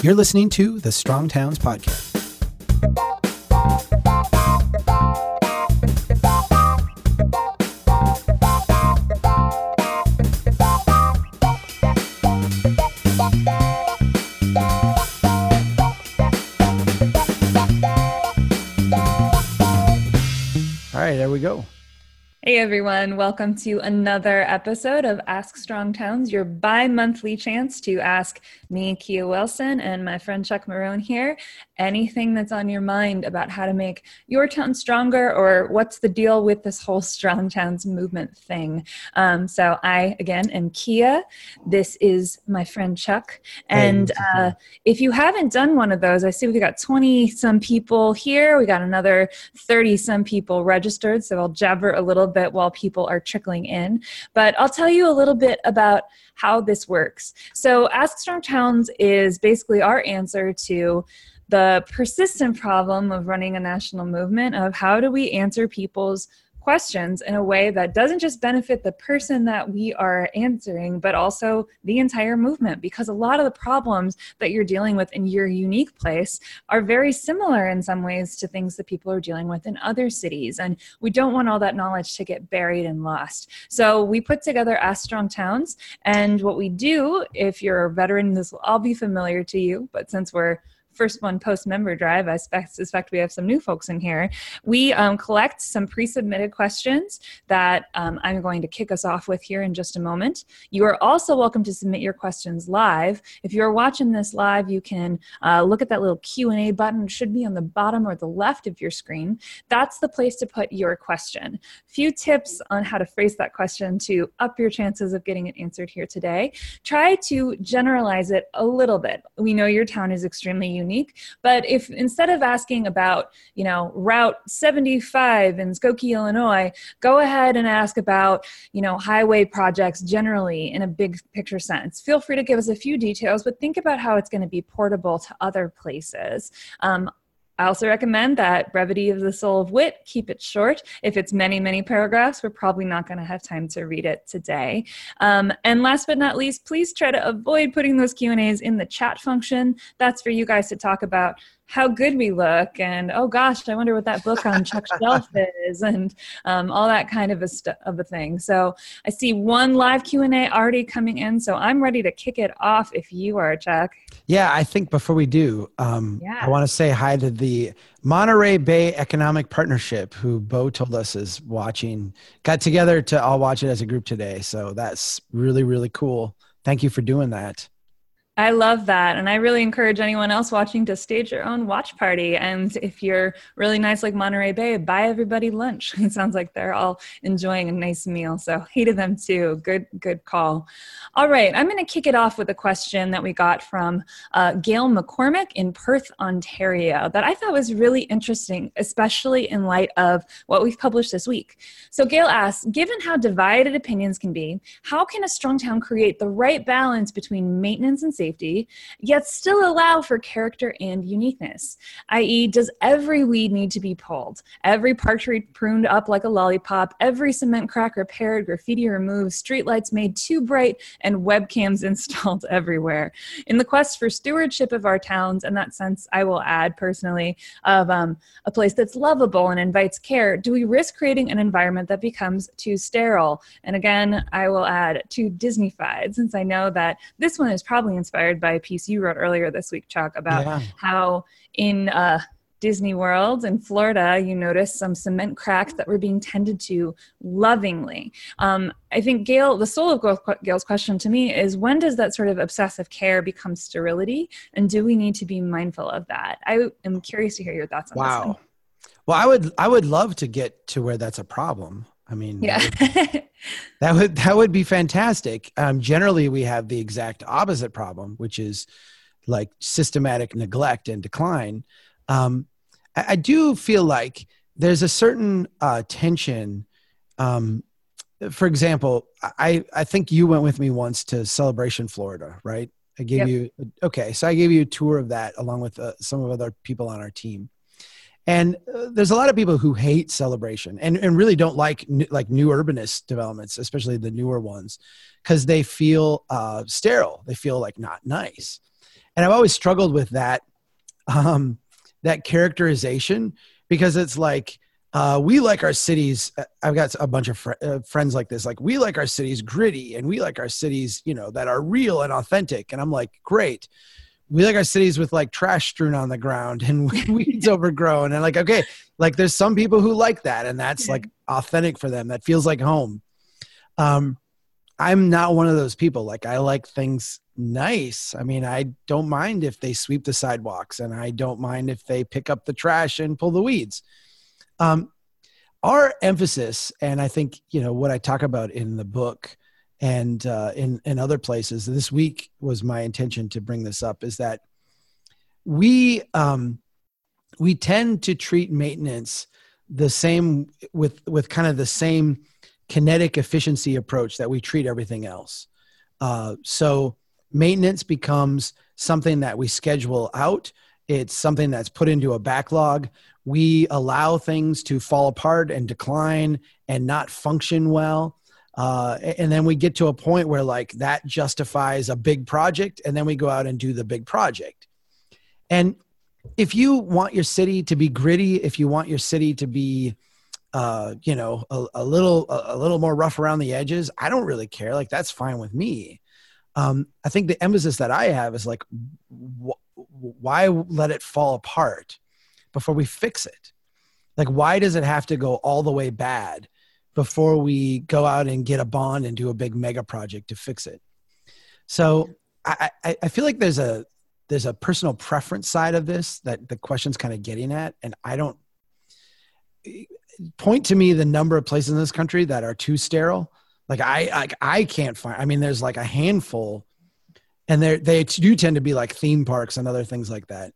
You're listening to the Strong Towns Podcast. Hey everyone, welcome to another episode of Ask Strong Towns, your bi monthly chance to ask me, Kea Wilson, and my friend Chuck Marohn here anything that's on your mind about how to make your town stronger or what's the deal with this whole Strong Towns movement thing. Um, so, I again am Kea. This is my friend Chuck. And uh, if you haven't done one of those, I see we've got 20 some people here. We got another 30 some people registered. So, I'll jabber a little bit while people are trickling in. But I'll tell you a little bit about how this works. So, Ask Strong Towns is basically our answer to the persistent problem of running a national movement of how do we answer people's questions in a way that doesn't just benefit the person that we are answering, but also the entire movement. Because a lot of the problems that you're dealing with in your unique place are very similar in some ways to things that people are dealing with in other cities. And we don't want all that knowledge to get buried and lost. So we put together Ask Strong Towns. And what we do, if you're a veteran, this will all be familiar to you. But since we're first one post member drive, I suspect we have some new folks in here. We um, collect some pre submitted questions that um, I'm going to kick us off with here in just a moment. You are also welcome to submit your questions live. If you're watching this live, you can uh, look at that little Q&A button. It should be on the bottom or the left of your screen. That's the place to put your question. Few tips on how to phrase that question to up your chances of getting it answered here today. Try to generalize it a little bit. We know your town is extremely unique unique. But if instead of asking about, you know, Route 75 in Skokie, Illinois, go ahead and ask about, you know, highway projects generally in a big picture sense. Feel free to give us a few details, but think about how it's going to be portable to other places. Um, I also recommend that brevity of the soul of wit, keep it short. If it's many, many paragraphs, we're probably not going to have time to read it today. Um, and last but not least, please try to avoid putting those Q&As in the chat function. That's for you guys to talk about how good we look and oh gosh i wonder what that book on chuck's shelf is and um, all that kind of a, st- of a thing. So i see one live q&a already coming in so i'm ready to kick it off if you are chuck. Yeah i think before we do um, yeah. i want to say hi to the monterey bay economic partnership who bo told us is watching got together to all watch it as a group today. So that's really really cool. Thank you for doing that I love that. And I really encourage anyone else watching to stage your own watch party. And if you're really nice like Monterey Bay, buy everybody lunch. It sounds like they're all enjoying a nice meal. So hey to them too. Good, good call. All right. I'm going to kick it off with a question that we got from uh, Gail McCormick in Perth, Ontario, that I thought was really interesting, especially in light of what we've published this week. So Gail asks Given how divided opinions can be, how can a strong town create the right balance between maintenance and safety? Safety, yet still allow for character and uniqueness? I.e., does every weed need to be pulled, every park tree pruned up like a lollipop, every cement crack repaired, graffiti removed, streetlights made too bright, and webcams installed everywhere? In the quest for stewardship of our towns, in that sense, I will add personally, of um, a place that's lovable and invites care, do we risk creating an environment that becomes too sterile? And again, I will add too Disneyfied, since I know that this one is probably inspired inspired by a piece you wrote earlier this week, Chuck, about yeah. how in uh, Disney World in Florida, you noticed some cement cracks that were being tended to lovingly. Um, I think Gail, the soul of Gail's question to me is when does that sort of obsessive care become sterility, and do we need to be mindful of that? I am curious to hear your thoughts on wow. this. Wow. Well, I would I would love to get to where that's a problem. I mean, yeah. that, would, that would that would be fantastic. Um, generally, we have the exact opposite problem, which is like systematic neglect and decline. Um, I, I, do feel like there's a certain uh, tension. Um, for example, I I think you went with me once to Celebration, Florida, right? I gave yep. you okay, so I gave you a tour of that along with uh, some of other people on our team And uh, there's a lot of people who hate celebration and, and really don't like like new urbanist developments, especially the newer ones, because they feel uh, sterile. They feel like not nice. And I've always struggled with that um, that characterization because it's like uh, we like our cities. Uh, I've got a bunch of fr- uh, friends like this. Like we like our cities gritty, and we like our cities, you know, that are real and authentic. And I'm like, great we like our cities with like trash strewn on the ground and weeds overgrown and like okay like there's some people who like that and that's like authentic for them. That feels like home. Um i'm not one of those people. Like i like things nice. I mean i don't mind if they sweep the sidewalks and i don't mind if they pick up the trash and pull the weeds. Um our emphasis and i think you know what i talk about in the book and uh, in in other places. This week was my intention to bring this up is that we um, we tend to treat maintenance the same with with kind of the same kinetic efficiency approach that we treat everything else. Uh, so maintenance becomes something that we schedule out. It's something that's put into a backlog. We allow things to fall apart and decline and not function well uh, and then we get to a point where like that justifies a big project and then we go out and do the big project. And if you want your city to be gritty if you want your city to be uh, you know a, a, little a, little more rough around the edges i don't really care. Like that's fine with me. Um, i think the emphasis that i have is like wh- why let it fall apart before we fix it? Like why does it have to go all the way bad before we go out and get a bond and do a big mega project to fix it. So I, I, I feel like there's a there's a personal preference side of this that the question's kind of getting at, and I don't point to me the number of places in this country that are too sterile. Like I like I can't find. I mean, there's like a handful, and they they do tend to be like theme parks and other things like that.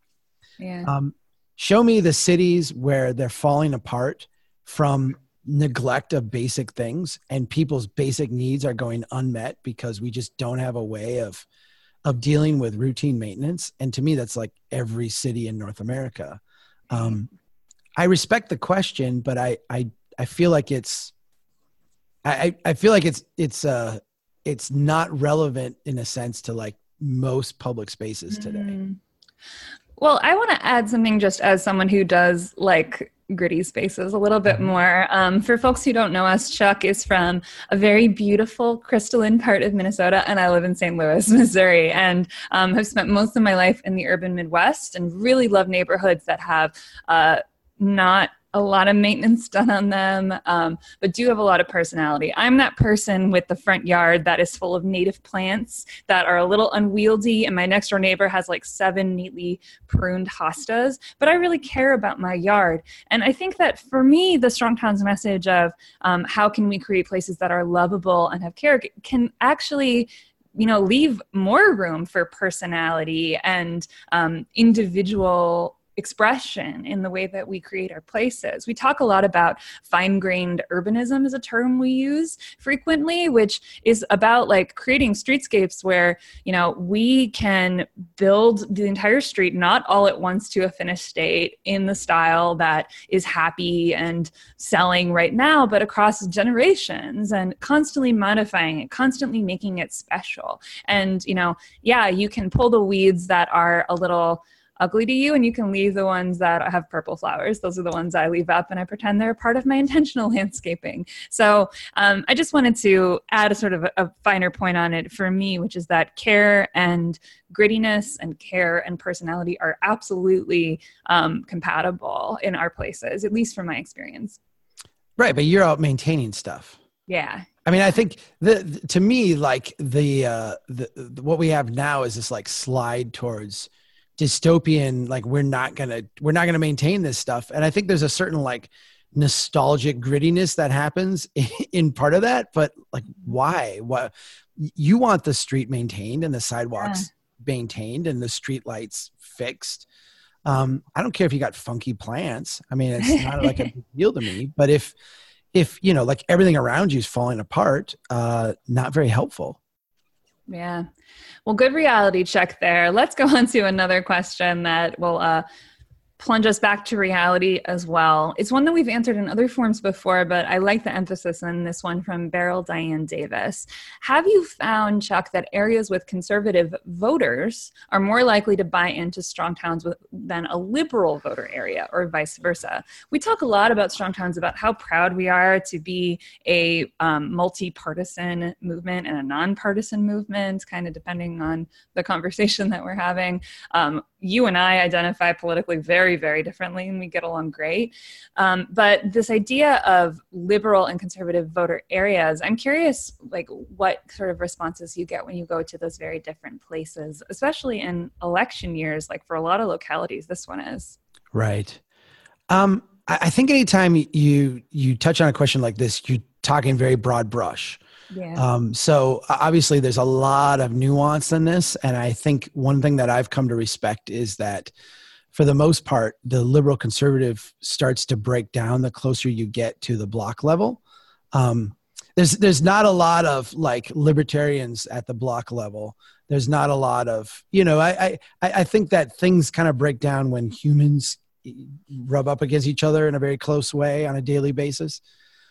Yeah. Um, show me the cities where they're falling apart from neglect of basic things and people's basic needs are going unmet because we just don't have a way of of dealing with routine maintenance. And to me that's like every city in north america. Um, i respect the question but i i i feel like it's i i feel like it's it's uh it's not relevant in a sense to like most public spaces today. Mm. well i want to add something just as someone who does like gritty spaces a little bit mm-hmm. more. Um, for folks who don't know us, Chuck is from a very beautiful crystalline part of Minnesota, and I live in St. Louis, Missouri, and um, have spent most of my life in the urban Midwest and really love neighborhoods that have uh, not a lot of maintenance done on them, um, but do have a lot of personality. I'm that person with the front yard that is full of native plants that are a little unwieldy, and my next door neighbor has like seven neatly pruned hostas, but I really care about my yard. And I think that for me, the Strong Towns message of um, how can we create places that are lovable and have care can actually you know leave more room for personality and um, individual expression in the way that we create our places. We talk a lot about fine grained urbanism is a term we use frequently, which is about like creating streetscapes where, you know, we can build the entire street not all at once to a finished state in the style that is happy and selling right now, but across generations and constantly modifying it, constantly making it special. And, you know, yeah, you can pull the weeds that are a little ugly to you and you can leave the ones that have purple flowers. Those are the ones i leave up and i pretend they're part of my intentional landscaping. So um, i just wanted to add a sort of a, a finer point on it for me which is that care and grittiness and care and personality are absolutely um, compatible in our places at least from my experience. Right but you're out maintaining stuff. Yeah. I mean, I think the, to me, like the, uh, the, the what we have now is this like slide towards dystopian like we're not gonna we're not gonna maintain this stuff. And i think there's a certain like nostalgic grittiness that happens in part of that but like why? What you want the street maintained and the sidewalks yeah. maintained and the street lights fixed. Um, i don't care if you got funky plants. I mean it's not like a big deal to me but if if you know like everything around you is falling apart uh not very helpful yeah well, good reality check there. Let's go on to another question that will uh, plunge us back to reality as well. It's one that we've answered in other forms before, but I like the emphasis on this one from Beryl Diane Davis. Have you found, Chuck, that areas with conservative voters are more likely to buy into strong towns with, than a liberal voter area, or vice versa? We talk a lot about strong towns, about how proud we are to be a um, multi partisan movement and a nonpartisan movement, kind of depending on the conversation that we're having. Um, you and I identify politically very, very differently, and we get along great. Um, but this idea of liberal and conservative voter areas, I'm curious, like, what sort of responses you get when you go to those very different places, especially in election years, like for a lot of localities, this one is. Right. Um, I think anytime you you touch on a question like this, you're talking very broad brush. Yeah. Um, so obviously, there's a lot of nuance in this, and I think one thing that I've come to respect is that, for the most part, the liberal conservative starts to break down the closer you get to the block level. Um, there's there's not a lot of like libertarians at the block level. There's not a lot of you know I I I think that things kind of break down when humans rub up against each other in a very close way on a daily basis.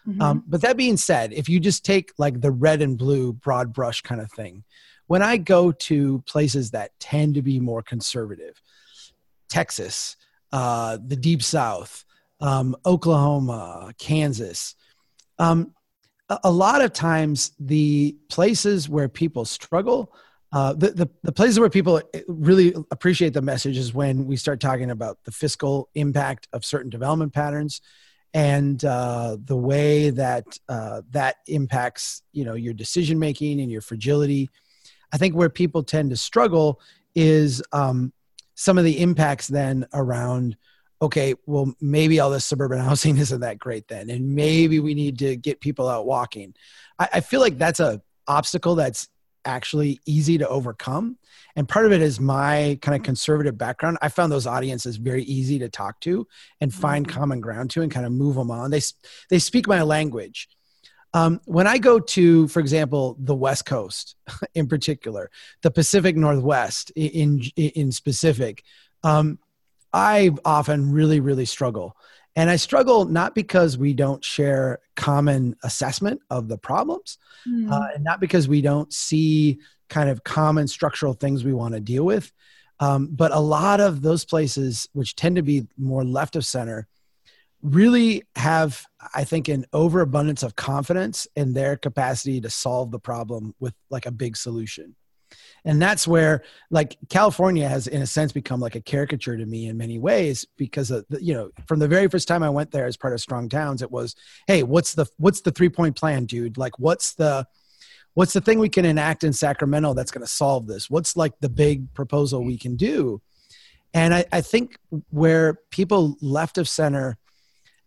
Mm-hmm. Um, but that being said, if you just take like the red and blue broad brush kind of thing, when I go to places that tend to be more conservative, Texas, uh, the Deep South, um, Oklahoma, Kansas, um, a, lot of times the places where people struggle uh, the, the, the places where people really appreciate the message is when we start talking about the fiscal impact of certain development patterns and uh, the way that uh, that impacts you know your decision making and your fragility i think where people tend to struggle is um, some of the impacts then around okay well maybe all this suburban housing isn't that great then and maybe we need to get people out walking. I, I feel like that's a obstacle that's actually easy to overcome. And part of it is my kind of conservative background. I found those audiences very easy to talk to and find mm-hmm. common ground to and kind of move them on. They, they speak my language. Um, when I go to, for example, the West Coast in particular, the Pacific Northwest in, in, in specific, um, I often really, really struggle and I struggle not because we don't share common assessment of the problems, mm. uh, and not because we don't see kind of common structural things we want to deal with, um, but a lot of those places, which tend to be more left of center, really have, I think, an overabundance of confidence in their capacity to solve the problem with like a big solution and that's where like california has in a sense become like a caricature to me in many ways because of the, you know from the very first time i went there as part of strong towns it was hey what's the what's the three point plan dude? Like what's the what's the thing we can enact in sacramento that's going to solve this? What's like the big proposal we can do? And I, I think where people left of center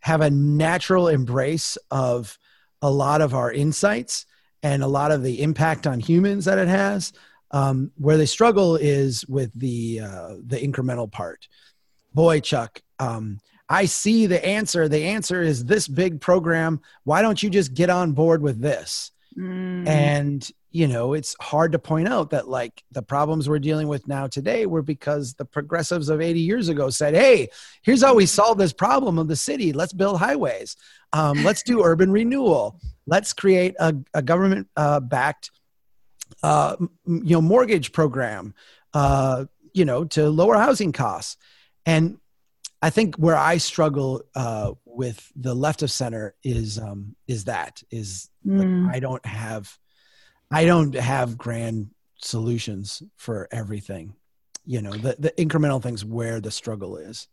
have a natural embrace of a lot of our insights and a lot of the impact on humans that it has um, where they struggle is with the uh, the incremental part. Boy, Chuck, um, I see the answer. The answer is this big program. Why don't you just get on board with this? Mm. And you know, it's hard to point out that like the problems we're dealing with now today were because the progressives of 80 years ago said, "Hey, here's how we solve this problem of the city. Let's build highways. Um, let's do urban renewal. Let's create a, a government uh, backed." Uh, you know mortgage program uh, you know to lower housing costs and i think where i struggle uh, with the left of center is um, is that is mm. like, i don't have i don't have grand solutions for everything you know the, the incremental things where the struggle is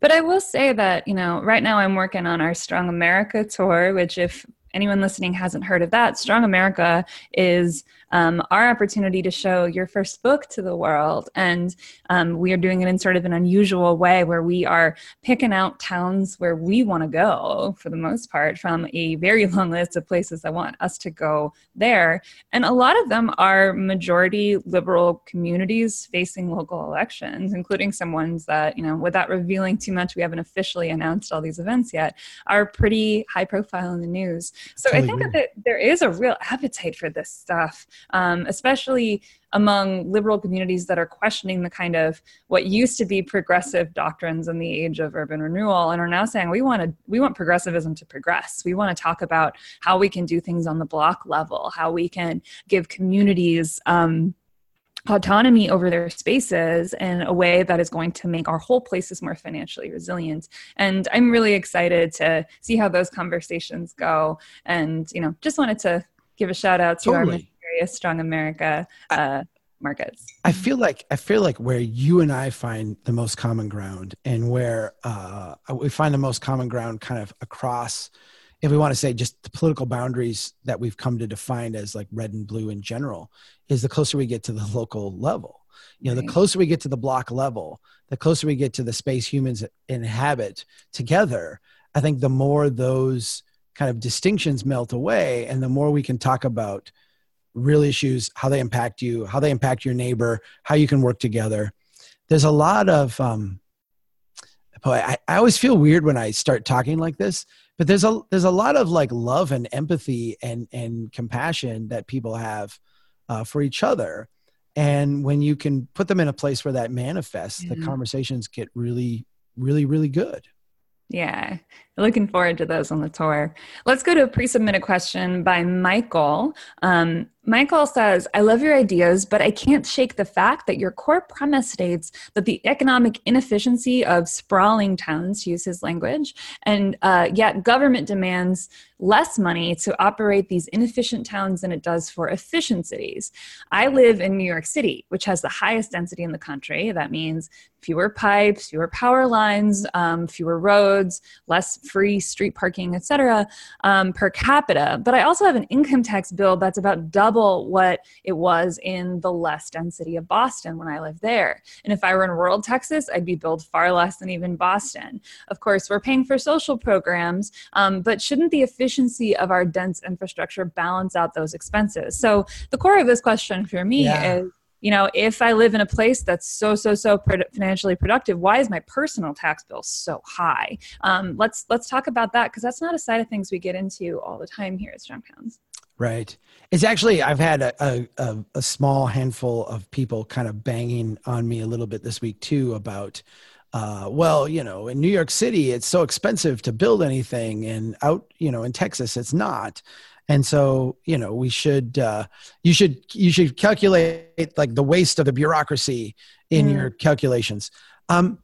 but I will say that, you know, right now I'm working on our Strong America tour, which, if anyone listening hasn't heard of that, Strong America is um, our opportunity to show your first book to the world. And um, we are doing it in sort of an unusual way where we are picking out towns where we want to go for the most part from a very long list of places that want us to go there. And a lot of them are majority liberal communities facing local elections, including some ones that, you know, without revealing too much, we haven't officially announced all these events yet, are pretty high profile in the news. So totally I think that there is a real appetite for this stuff, um, especially among liberal communities that are questioning the kind of what used to be progressive doctrines in the age of urban renewal and are now saying we want to we want progressivism to progress. We want to talk about how we can do things on the block level how we can give communities um, autonomy over their spaces in a way that is going to make our whole places more financially resilient. And i'm really excited to see how those conversations go. And you know just wanted to give a shout out to totally. our mysterious strong america uh, markets. I feel like i feel like where you and i find the most common ground and where uh, we find the most common ground kind of across if we want to say just the political boundaries that we've come to define as like red and blue in general is the closer we get to the local level you know right. the closer we get to the block level the closer we get to the space humans inhabit together i think the more those kind of distinctions melt away and the more we can talk about real issues how they impact you how they impact your neighbor how you can work together there's a lot of um boy I, I always feel weird when i start talking like this but there's a there's a lot of like love and empathy and and compassion that people have uh, for each other. And when you can put them in a place where that manifests the conversations get really really really good yeah looking forward to those on the tour let's go to a pre-submitted question by michael um, Michael says, I love your ideas, but I can't shake the fact that your core premise states that the economic inefficiency of sprawling towns, to use his language, and uh, yet government demands less money to operate these inefficient towns than it does for efficient cities. I live in New York City, which has the highest density in the country. That means fewer pipes, fewer power lines, um, fewer roads, less free street parking, etc., um, per capita. But I also have an income tax bill that's about double what it was in the less density of Boston when I lived there. And if I were in rural Texas, I'd be billed far less than even Boston. Of course, we're paying for social programs, um, but shouldn't the efficiency of our dense infrastructure balance out those expenses? So the core of this question for me yeah. is you know if i live in a place that's so so so financially productive why is my personal tax bill so high um, let's let's talk about that because that's not a side of things we get into all the time here at strong towns Right. It's actually I've had a, a, a small handful of people kind of banging on me a little bit this week too about uh, well, you know, in New York City, it's so expensive to build anything, and out, you know, in Texas, it's not. And so, you know, we should, uh, you should, you should calculate like the waste of the bureaucracy in mm. your calculations. Um,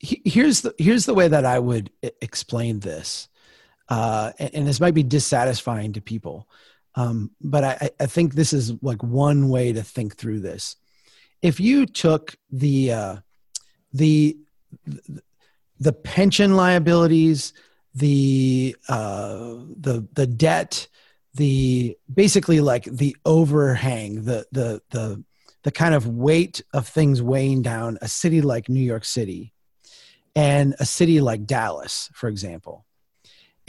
here's the here's the way that I would explain this uh, and, and, this might be dissatisfying to people um, but I, I, think this is like one way to think through this if you took the uh, the the pension liabilities the uh, the the debt the basically like the overhang the the the the kind of weight of things weighing down a city like New York City and a city like Dallas, for example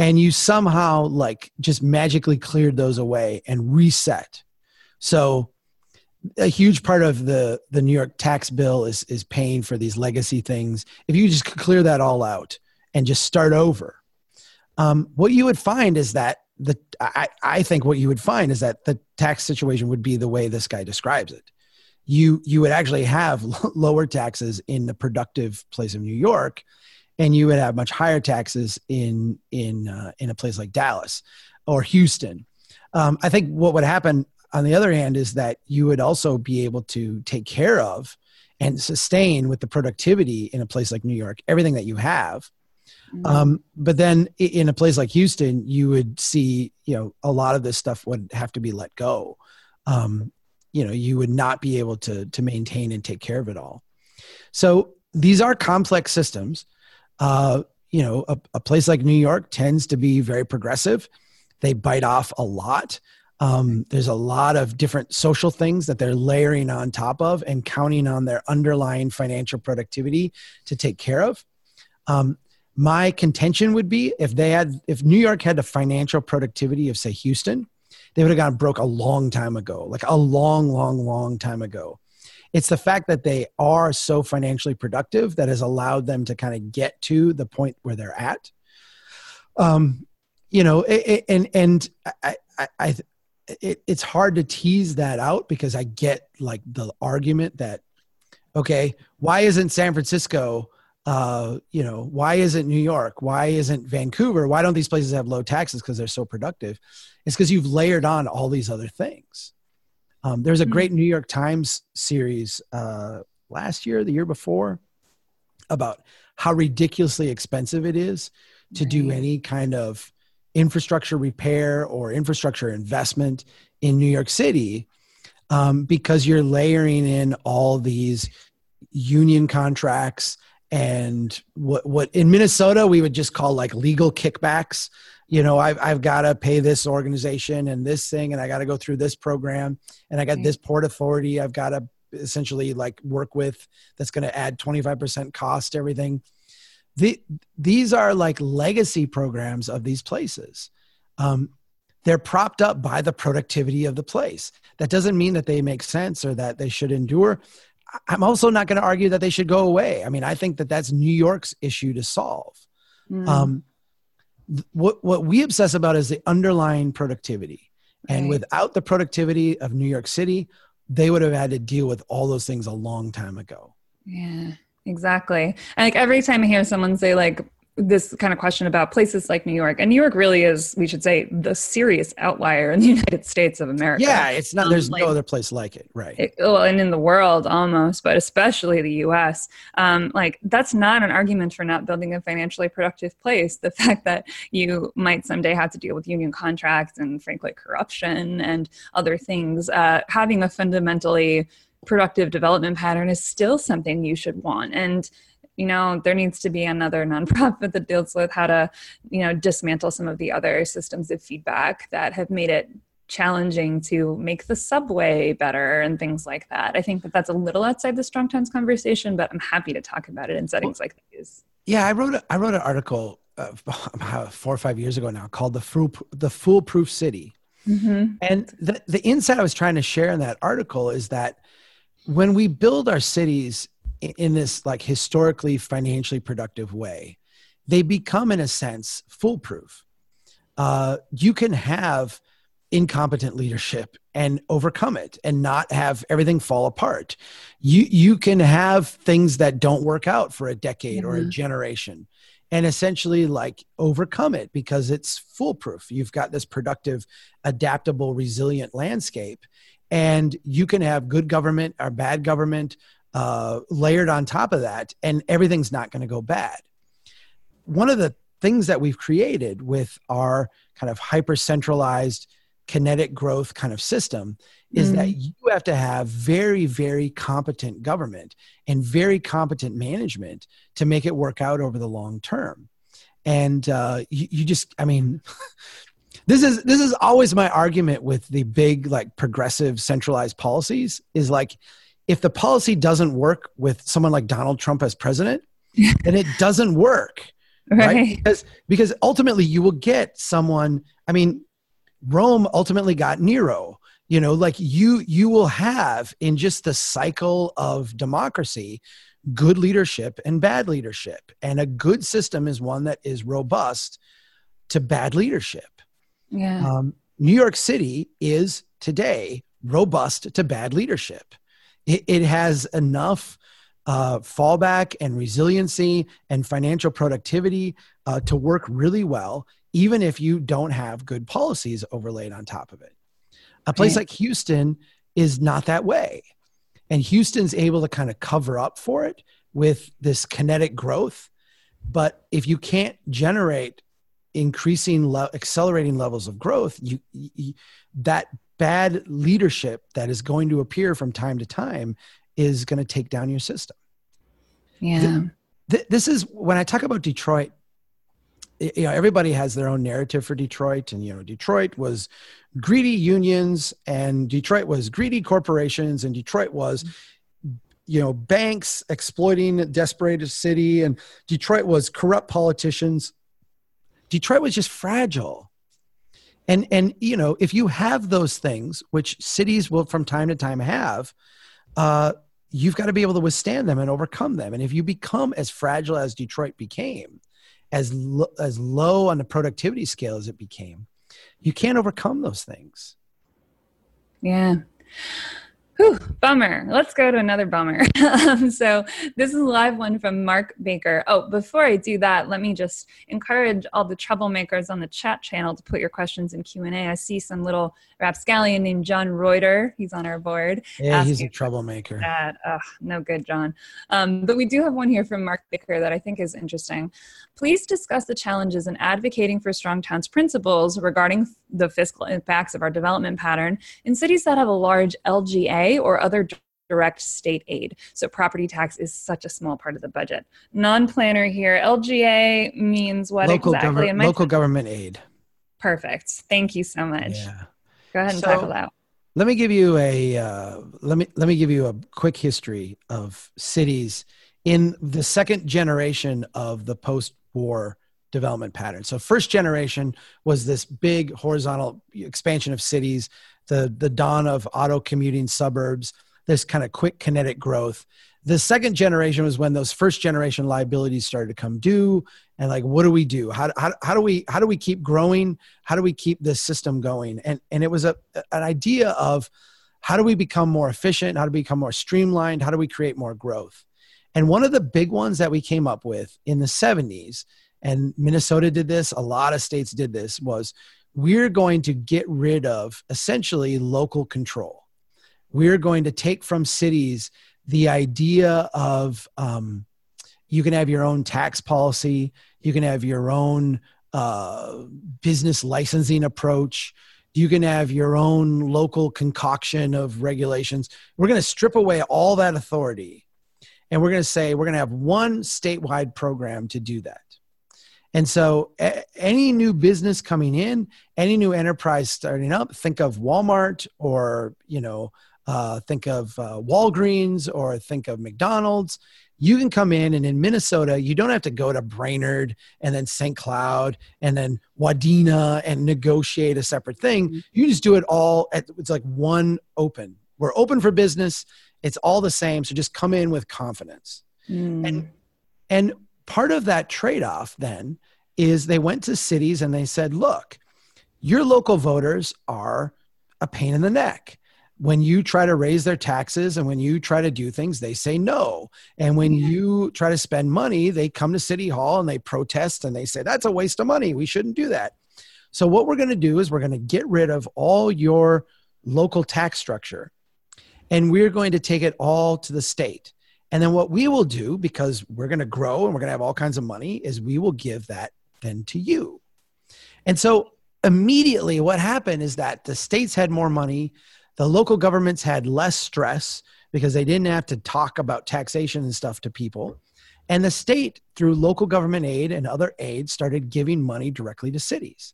and you somehow like just magically cleared those away and reset. So a huge part of the the new york tax bill is is paying for these legacy things. If you just could clear that all out and just start over. Um, what you would find is that the I, I think what you would find is that the tax situation would be the way this guy describes it. You you would actually have lower taxes in the productive place of new york and you would have much higher taxes in in uh, in a place like Dallas or Houston. Um, I think what would happen on the other hand is that you would also be able to take care of and sustain with the productivity in a place like New York everything that you have. Mm-hmm. Um, but then in a place like Houston, you would see, you know, a lot of this stuff would have to be let go. Um, you know, you would not be able to to maintain and take care of it all. So these are complex systems uh, you know, a, a, place like New York tends to be very progressive. They bite off a lot. Um, there's a lot of different social things that they're layering on top of and counting on their underlying financial productivity to take care of. Um, my contention would be if they had, if New York had the financial productivity of, say, Houston, they would have gone broke a long time ago, like a long, long, long time ago. It's the fact that they are so financially productive that has allowed them to kind of get to the point where they're at. um, you know, it, it, and and I, I, I it, it's hard to tease that out because I get like the argument that, okay, why isn't San Francisco? Uh, you know, why isn't New York? Why isn't Vancouver? Why don't these places have low taxes because they're so productive? It's because you've layered on all these other things. Um, there's a hmm. great New York Times series uh, last year, the year before, about how ridiculously expensive it is to right. do any kind of infrastructure repair or infrastructure investment in New York City um, because you're layering in all these union contracts and what what in Minnesota we would just call like legal kickbacks. You know, I've I've got to pay this organization and this thing, and I got to go through this program, and I got right. this port authority I've got to essentially like work with that's going to add 25% cost to everything the, these are like legacy programs of these places. Um, they're propped up by the productivity of the place. That doesn't mean that they make sense or that they should endure. I'm also not going to argue that they should go away. I mean, I think that that's New York's issue to solve. Mm. Um, what what we obsess about is the underlying productivity, right. and without the productivity of New York City, they would have had to deal with all those things a long time ago. Yeah. Exactly. And like every time I hear someone say like this kind of question about places like New York, and New York really is, we should say, the serious outlier in the United States of America. Yeah, it's not. There's um, like, no other place like it, right? It, well, and in the world almost, but especially the U.S. Um, like that's not an argument for not building a financially productive place. The fact that you might someday have to deal with union contracts and, frankly, corruption and other things, uh, having a fundamentally productive development pattern is still something you should want. And you know there needs to be another nonprofit that deals with how to you know dismantle some of the other systems of feedback that have made it challenging to make the subway better and things like that. I think that that's a little outside the strong towns conversation but i'm happy to talk about it in settings well, like these. yeah i wrote a, i wrote an article uh, four or five years ago now called the fool the foolproof city. Mm-hmm. and the, the insight i was trying to share in that article is that when we build our cities in this like historically financially productive way they become in a sense foolproof uh, you can have incompetent leadership and overcome it and not have everything fall apart you you can have things that don't work out for a decade mm-hmm. or a mm-hmm. generation and essentially like overcome it because it's foolproof you've got this productive adaptable resilient landscape and you can have good government or bad government uh, layered on top of that and everything's not going to go bad one of the things that we've created with our kind of hyper centralized kinetic growth kind of system is mm. that you have to have very very competent government and very competent management to make it work out over the long term and uh, you, you just i mean this is this is always my argument with the big like progressive centralized policies is like if the policy doesn't work with someone like Donald Trump as president, then it doesn't work. Right. right? Because because ultimately you will get someone, I mean, Rome ultimately got Nero. You know, like you you will have in just the cycle of democracy good leadership and bad leadership. And a good system is one that is robust to bad leadership. Yeah. Um, New York City is today robust to bad leadership. It, it has enough uh, fallback and resiliency and financial productivity uh, to work really well, even if you don't have good policies overlaid on top of it. A place like Houston is not that way. And Houston's able to kind of cover up for it with this kinetic growth. But if you can't generate increasing le- accelerating levels of growth you, you, that bad leadership that is going to appear from time to time is going to take down your system. Yeah. This is when i talk about detroit you know everybody has their own narrative for detroit and you know detroit was greedy unions and detroit was greedy corporations and detroit was mm-hmm. you know banks exploiting desperate city and detroit was corrupt politicians Detroit was just fragile. And and you know, if you have those things, which cities will from time to time have, uh, you've got to be able to withstand them and overcome them. And if you become as fragile as Detroit became, as lo- as low on the productivity scale as it became, you can't overcome those things. Yeah. Whew, bummer. Let's go to another bummer. um, so this is a live one from Mark Baker. Oh, before I do that, let me just encourage all the troublemakers on the chat channel to put your questions in Q and A. I see some little rapscallion named John Reuter. He's on our board. Yeah, he's a troublemaker. That. Ugh, no good, John. Um, but we do have one here from Mark Baker that I think is interesting. Please discuss the challenges in advocating for strong towns principles regarding the fiscal impacts of our development pattern in cities that have a large LGA or other direct state aid. So property tax is such a small part of the budget. Non-planner here, LGA means what local exactly? Gover- local government aid. Perfect. Thank you so much. Yeah. Go ahead and so, tackle that. Let me give you a uh, let me let me give you a quick history of cities in the second generation of the post-war development pattern. So first generation was this big horizontal expansion of cities, the the dawn of auto commuting suburbs, this kind of quick kinetic growth. The second generation was when those first generation liabilities started to come due and like what do we do? How, how, how do we how do we keep growing? How do we keep this system going? And and it was a an idea of how do we become more efficient? How do we become more streamlined? How do we create more growth? And one of the big ones that we came up with in the 70s and Minnesota did this, a lot of states did this, was we're going to get rid of essentially local control. We're going to take from cities the idea of um, you can have your own tax policy, you can have your own uh, business licensing approach, you can have your own local concoction of regulations. We're going to strip away all that authority and we're going to say we're going to have one statewide program to do that. And so, a- any new business coming in, any new enterprise starting up, think of Walmart or you know, uh, think of uh, Walgreens or think of McDonald's. You can come in, and in Minnesota, you don't have to go to Brainerd and then St. Cloud and then Wadena and negotiate a separate thing. Mm-hmm. You just do it all at it's like one open. We're open for business. It's all the same. So just come in with confidence. Mm. And and part of that trade off then is they went to cities and they said, look, your local voters are a pain in the neck. When you try to raise their taxes and when you try to do things, they say no. And when mm-hmm. you try to spend money, they come to City Hall and they protest and they say, that's a waste of money. We shouldn't do that. So, what we're going to do is we're going to get rid of all your local tax structure and we're going to take it all to the state. And then what we will do, because we're going to grow and we're going to have all kinds of money, is we will give that then to you. And so immediately what happened is that the states had more money, the local governments had less stress because they didn't have to talk about taxation and stuff to people. And the state, through local government aid and other aid, started giving money directly to cities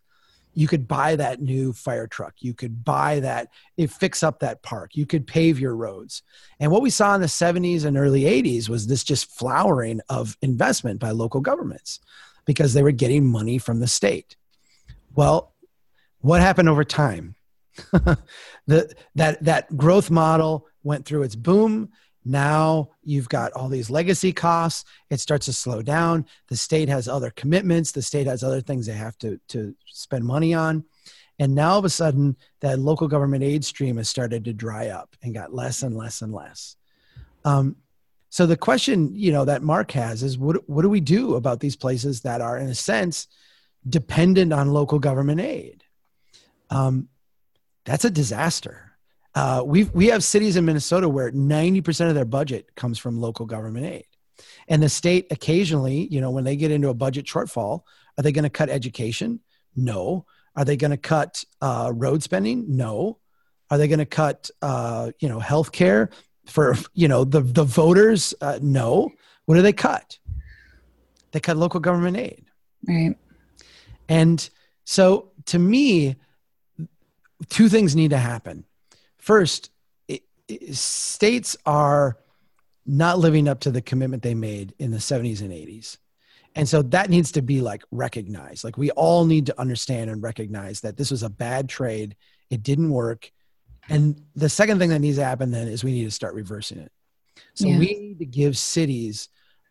you could buy that new fire truck. You could buy that it fix up that park. You could pave your roads. And what we saw in the 70s and early 80s was this just flowering of investment by local governments because they were getting money from the state. Well what happened over time? The, that that growth model went through its boom now you've got all these legacy costs. It starts to slow down. The state has other commitments. The state has other things they have to, to spend money on. And now all of a sudden, that local government aid stream has started to dry up and got less and less and less. Um, so the question, you know, that Mark has is, what what do we do about these places that are, in a sense, dependent on local government aid? Um, that's a disaster uh, we we have cities in Minnesota where 90% of their budget comes from local government aid. And the state occasionally, you know, when they get into a budget shortfall, are they going to cut education? No. Are they going to cut uh, road spending? No. Are they going to cut, uh, you know, health care for, you know, the, the voters? Uh, no. What do they cut? They cut local government aid. Right. And so to me, two things need to happen. First, it, it, states are not living up to the commitment they made in the 70s and 80s. And so that needs to be like recognized. Like we all need to understand and recognize that this was a bad trade. It didn't work. And the second thing that needs to happen then is we need to start reversing it. So yeah. we need to give cities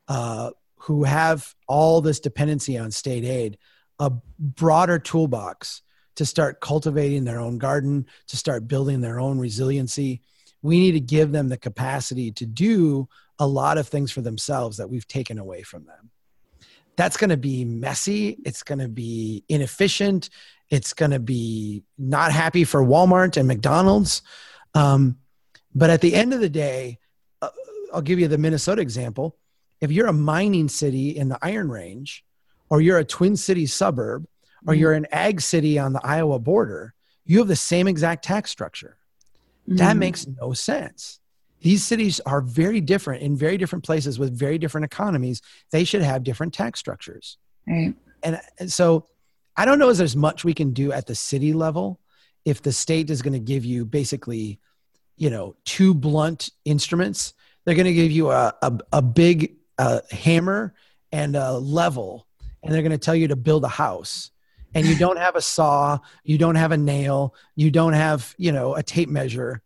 uh, who have all this dependency on state aid a broader toolbox to start cultivating their own garden, to start building their own resiliency. We need to give them the capacity to do a lot of things for themselves that we've taken away from them. That's going to be messy. It's going to be inefficient. It's going to be not happy for Walmart and McDonald's. Um, but at the end of the day, uh, I'll give you the Minnesota example. If you're a mining city in the Iron Range, or you're a Twin Cities suburb, or mm-hmm. you're an ag city on the Iowa border, you have the same exact tax structure. Mm-hmm. That makes no sense. These cities are very different in very different places with very different economies. They should have different tax structures. Right. And, and so I don't know if there's much we can do at the city level if the state is going to give you basically, you know, two blunt instruments. They're going to give you a, a, a big uh, hammer and a level, and they're going to tell you to build a house and you don't have a saw, you don't have a nail, you don't have, you know, a tape measure,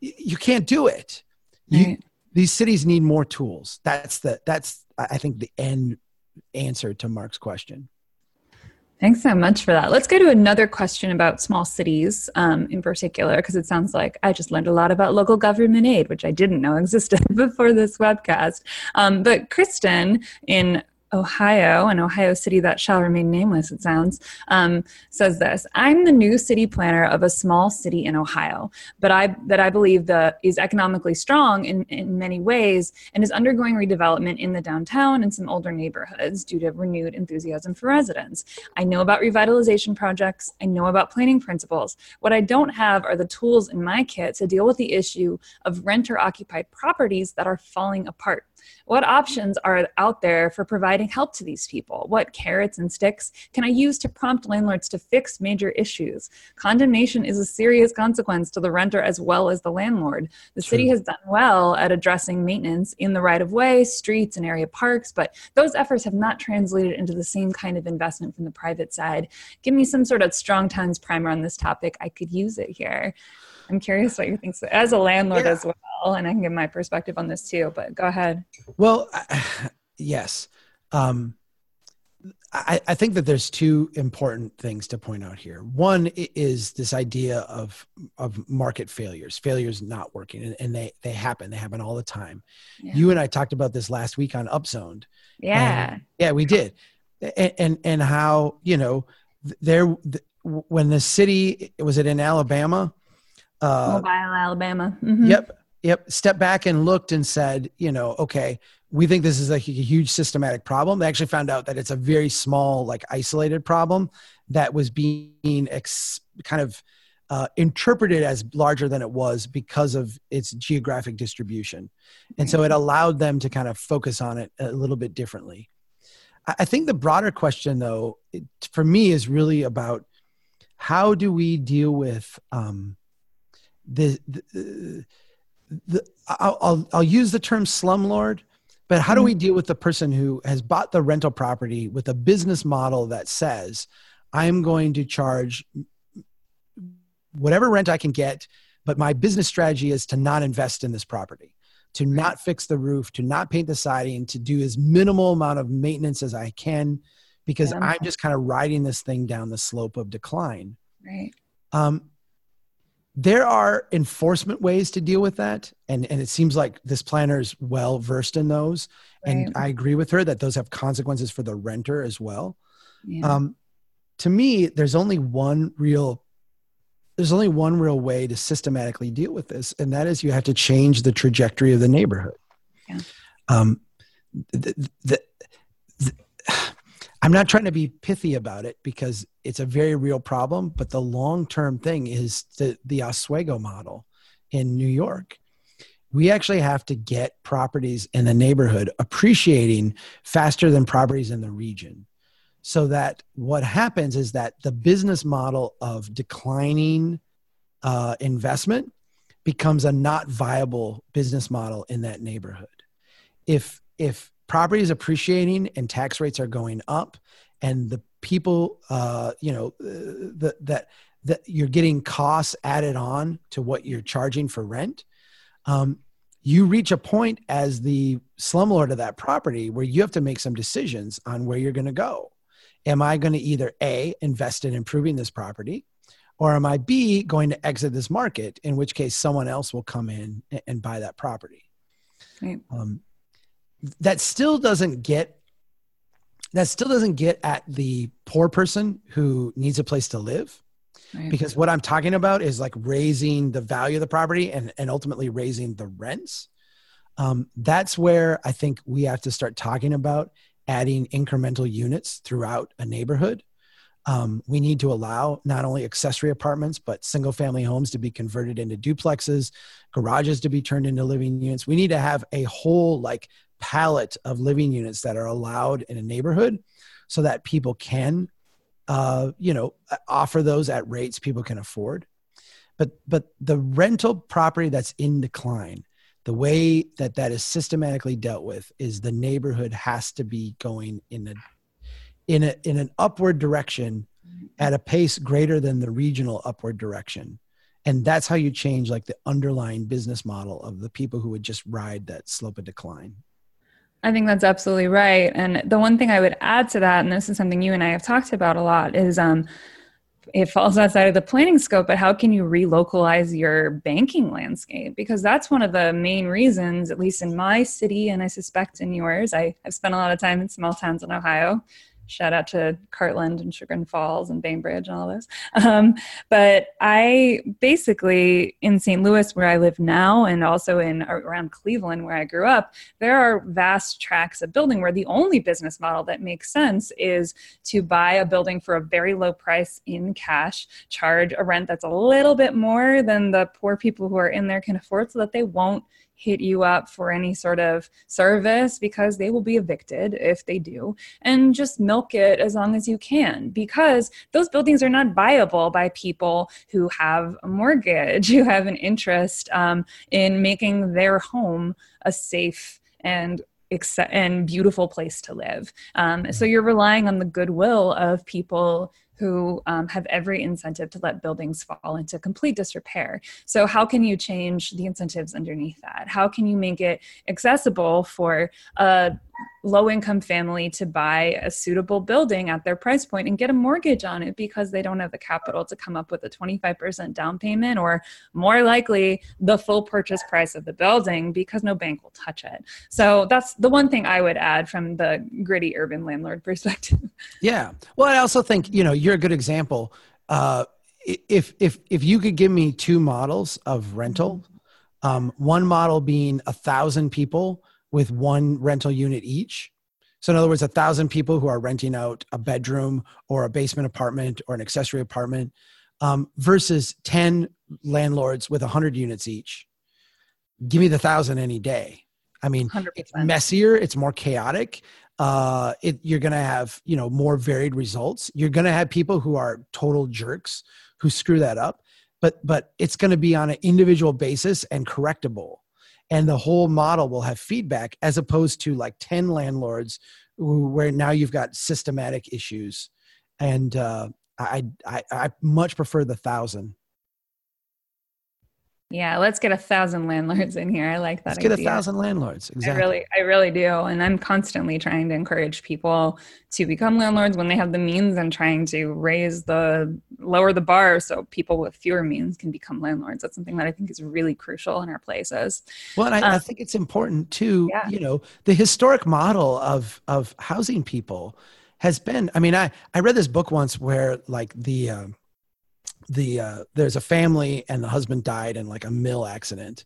you can't do it. You, these cities need more tools. That's the that's I think the end answer to Mark's question. Thanks so much for that. Let's go to another question about small cities um, in particular, because it sounds like I just learned a lot about local government aid, which I didn't know existed before this webcast. Um, but Kristen in Ohio, an Ohio city that shall remain nameless, it sounds, um, says this I'm the new city planner of a small city in Ohio, but I that I believe the, is economically strong in, in many ways and is undergoing redevelopment in the downtown and some older neighborhoods due to renewed enthusiasm for residents. I know about revitalization projects, I know about planning principles. What I don't have are the tools in my kit to deal with the issue of renter occupied properties that are falling apart. What options are out there for providing help to these people? What carrots and sticks can I use to prompt landlords to fix major issues? Condemnation is a serious consequence to the renter as well as the landlord. The True. city has done well at addressing maintenance in the right of way, streets, and area parks, but those efforts have not translated into the same kind of investment from the private side. Give me some sort of Strong Towns primer on this topic. I could use it here. I'm curious what you think so, as a landlord yeah. as well, and I can give my perspective on this too. But go ahead. Well, yes, um, I, I think that there's two important things to point out here. One is this idea of of market failures, failures not working, and, and they they happen. They happen all the time. Yeah. You and I talked about this last week on Upzoned. Yeah, yeah, we did, and, and and how you know there when the city was it in Alabama uh, Mobile, Alabama. Mm-hmm. Yep. Yep. Stepped back and looked and said, you know, okay, we think this is like a huge systematic problem. They actually found out that it's a very small, like isolated problem that was being ex- kind of uh, interpreted as larger than it was because of its geographic distribution. And so it allowed them to kind of focus on it a little bit differently. I think the broader question, though, it, for me, is really about how do we deal with um, the, the, the I'll, I'll, I'll use the term slumlord, but how do we mm-hmm. deal with the person who has bought the rental property with a business model that says, I'm going to charge whatever rent I can get, but my business strategy is to not invest in this property, to not fix the roof, to not paint the siding, to do as minimal amount of maintenance as I can, because I'm just kind of riding this thing down the slope of decline. Right. Um, there are enforcement ways to deal with that and and it seems like this planner is well versed in those right. and i agree with her that those have consequences for the renter as well yeah. um, to me there's only one real there's only one real way to systematically deal with this and that is you have to change the trajectory of the neighborhood yeah. um, the, the, the, I'm not trying to be pithy about it because it's a very real problem, but the long term thing is the, the Oswego model in New York. We actually have to get properties in the neighborhood appreciating faster than properties in the region. So that what happens is that the business model of declining uh, investment becomes a not viable business model in that neighborhood. If if property is appreciating and tax rates are going up and the people uh, you know the, that that you're getting costs added on to what you're charging for rent um, you reach a point as the slumlord of that property where you have to make some decisions on where you're going to go. Am I going to either A, invest in improving this property, or am I B, going to exit this market, in which case someone else will come in and buy that property? Right. Um, that still doesn't get that still doesn't get at the poor person who needs a place to live. Right. because what i'm talking about is like raising the value of the property and, and ultimately raising the rents. Um, that's where i think we have to start talking about adding incremental units throughout a neighborhood. Um, we need to allow not only accessory apartments but single family homes to be converted into duplexes garages to be turned into living units. We need to have a whole like palette of living units that are allowed in a neighborhood so that people can uh, you know offer those at rates people can afford. But but the rental property that's in decline the way that that is systematically dealt with is the neighborhood has to be going in a in a in an upward direction at a pace greater than the regional upward direction. And that's how you change like the underlying business model of the people who would just ride that slope of decline I think that's absolutely right. And the one thing I would add to that, and this is something you and I have talked about a lot, is um, it falls outside of the planning scope, but how can you relocalize your banking landscape? Because that's one of the main reasons, at least in my city, and I suspect in yours. I, have spent a lot of time in small towns in Ohio shout out to Cartland and Chagrin Falls and Bainbridge and all those. Um, but I basically in St. Louis, where I live now, and also in around Cleveland, where I grew up, there are vast tracts of building where the only business model that makes sense is to buy a building for a very low price in cash, charge a rent that's a little bit more than the poor people who are in there can afford, so that they won't hit you up for any sort of service because they will be evicted if they do and just milk it as long as you can because those buildings are not viable by people who have a mortgage who have an interest um, in making their home a safe and and beautiful place to live. Um, so you're relying on the goodwill of people who um, have every incentive to let buildings fall into complete disrepair. So, how can you change the incentives underneath that? How can you make it accessible for a low income family to buy a suitable building at their price point and get a mortgage on it because they don't have the capital to come up with a 25% down payment or more likely the full purchase price of the building because no bank will touch it. So that's the one thing I would add from the gritty urban landlord perspective. Yeah. Well, I also think, you know, you're a good example. Uh, if if if you could give me two models of rental, um, one model being a thousand people with one rental unit each. So, in other words, a thousand people who are renting out a bedroom or a basement apartment or an accessory apartment um, versus 10 landlords with 100 units each. Give me the thousand any day. I mean, 100%. it's messier, it's more chaotic. Uh, it, you're going to have, you know, more varied results. You're going to have people who are total jerks who screw that up, but but it's going to be on an individual basis and correctable and the whole model will have feedback as opposed to like 10 landlords who, where now you've got systematic issues. And uh, I, I i much prefer the thousand yeah, let's get a thousand landlords in here. I like that. Let's get idea. a thousand landlords. Exactly. I really, I really do, and I'm constantly trying to encourage people to become landlords when they have the means, and trying to raise the lower the bar so people with fewer means can become landlords. That's something that I think is really crucial in our places. Well, and I, um, I think it's important too. Yeah. You know, the historic model of of housing people has been. I mean, I I read this book once where like the um, the uh, there's a family and the husband died in like a mill accident.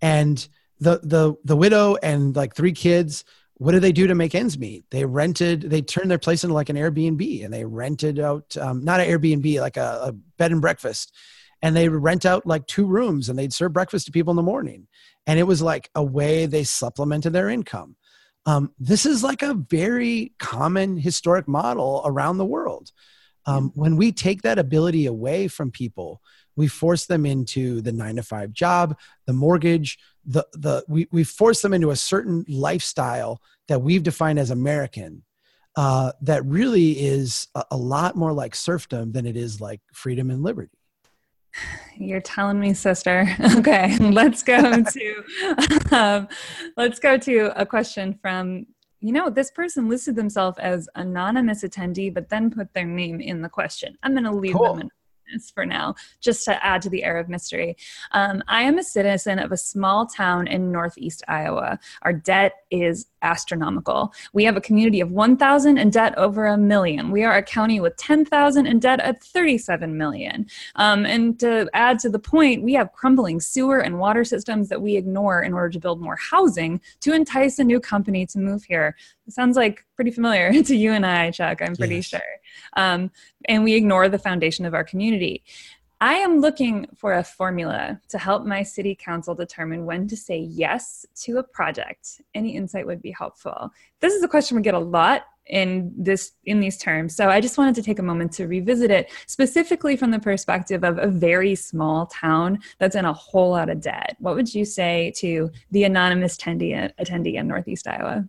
And the the the widow and like three kids what did they do to make ends meet? They rented they turned their place into like an airbnb and they rented out um, not an airbnb like a, a bed and breakfast. And they rent out like two rooms and they'd serve breakfast to people in the morning. And it was like a way they supplemented their income. Um, this is like a very common historic model around the world um, when we take that ability away from people, we force them into the nine to five job, the mortgage, the the we we force them into a certain lifestyle that we've defined as American. Uh, that really is a, a lot more like serfdom than it is like freedom and liberty. You're telling me, sister. Okay, let's go to um, let's go to a question from you know this person listed themselves as anonymous attendee, but then put their name in the question. I'm going to leave cool. them for now, just to add to the air of mystery. Um, I am a citizen of a small town in northeast Iowa. Our debt is astronomical. We have a community of 1,000 and debt over a million. We are a county with 10,000 and debt at 37 million. Um, and to add to the point, we have crumbling sewer and water systems that we ignore in order to build more housing to entice a new company to move here. It sounds like pretty familiar to you and I, Chuck, I'm pretty yes. sure. Um, and we ignore the foundation of our community. I am looking for a formula to help my city council determine when to say yes to a project. Any insight would be helpful. This is a question we get a lot in this in these terms. So I just wanted to take a moment to revisit it specifically from the perspective of a very small town that's in a whole lot of debt. What would you say to the anonymous attendee, attendee in Northeast Iowa?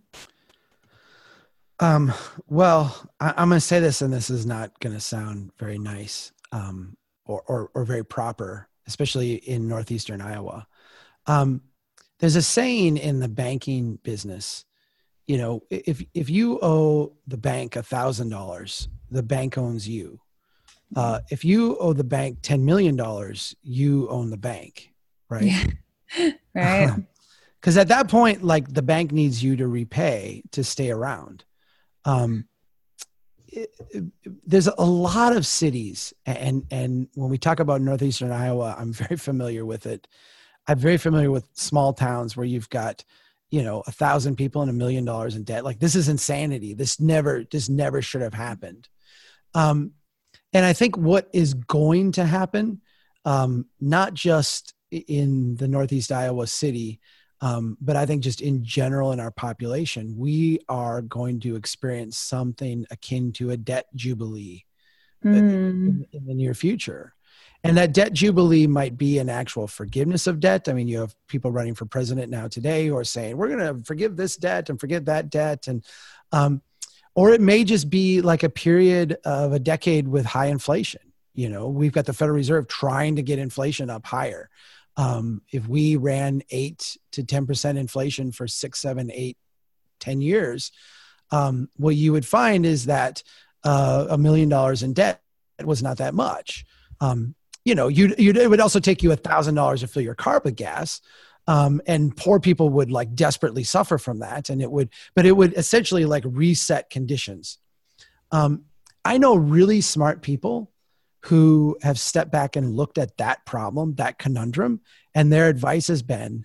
Um, well, I, am going to say this, and this is not going to sound very nice. Um, or, or, or very proper, especially in northeastern Iowa. Um, there's a saying in the banking business, you know, if if you owe the bank a thousand dollars, the bank owns you. Uh, if you owe the bank ten million dollars, you own the bank, right? Yeah. right. Because at that point, like the bank needs you to repay to stay around. Um, there's a lot of cities and and when we talk about northeastern iowa i'm very familiar with it. I'm very familiar with small towns where you've got you know a thousand people and a million dollars in debt. Like this is insanity. This never this never should have happened. Um, and i think what is going to happen um, not just in the northeast iowa city um, but I think just in general in our population, we are going to experience something akin to a debt jubilee mm. in, in, the near future. And that debt jubilee might be an actual forgiveness of debt. I mean, you have people running for president now today who are saying, we're going to forgive this debt and forgive that debt. And, um, or it may just be like a period of a decade with high inflation. You know, we've got the Federal Reserve trying to get inflation up higher um, if we ran eight to 10% inflation for six, seven, eight, ten years, um, what you would find is that uh, a million dollars in debt was not that much. Um, you know, you it would also take you a thousand dollars to fill your car with gas. Um, and poor people would like desperately suffer from that. And it would, but it would essentially like reset conditions. Um, I know really smart people who have stepped back and looked at that problem, that conundrum, and their advice has been,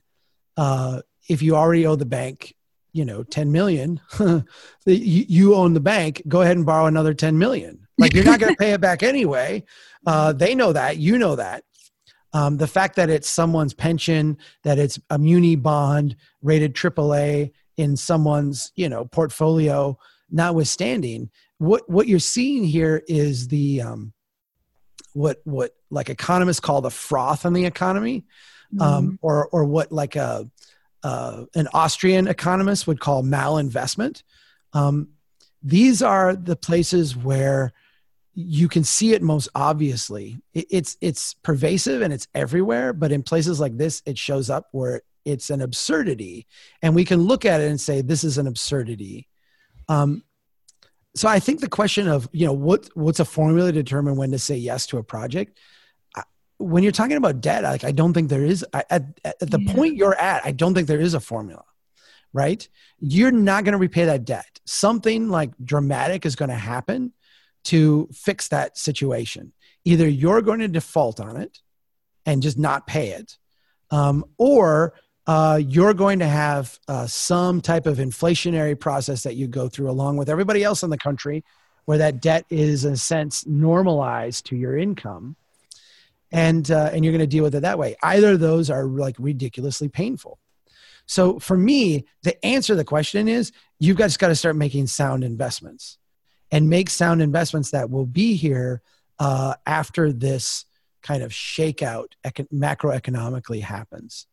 uh, if you already owe the bank, you know, 10 million, you, own the bank, go ahead and borrow another 10 million. Like you're not going to pay it back anyway. Uh, they know that, you know that. Um, the fact that it's someone's pension, that it's a muni bond rated AAA in someone's, you know, portfolio, notwithstanding, what what you're seeing here is the um, what what like economists call the froth in the economy, um, mm-hmm. um, or or what like a uh, an Austrian economist would call malinvestment. Um, these are the places where you can see it most obviously. It, it's it's pervasive and it's everywhere, but in places like this, it shows up where it's an absurdity, and we can look at it and say this is an absurdity. Um, so I think the question of you know what what's a formula to determine when to say yes to a project. When you're talking about debt, like I don't think there is at, at the yeah. point you're at. I don't think there is a formula, right? You're not going to repay that debt. Something like dramatic is going to happen to fix that situation. Either you're going to default on it and just not pay it, um, or uh, you're going to have uh, some type of inflationary process that you go through along with everybody else in the country where that debt is in a sense normalized to your income. And uh, and you're going to deal with it that way. Either of those are like ridiculously painful. So for me the answer to the question is you've got, just got to start making sound investments and make sound investments that will be here uh, after this kind of shakeout econ- macroeconomically happens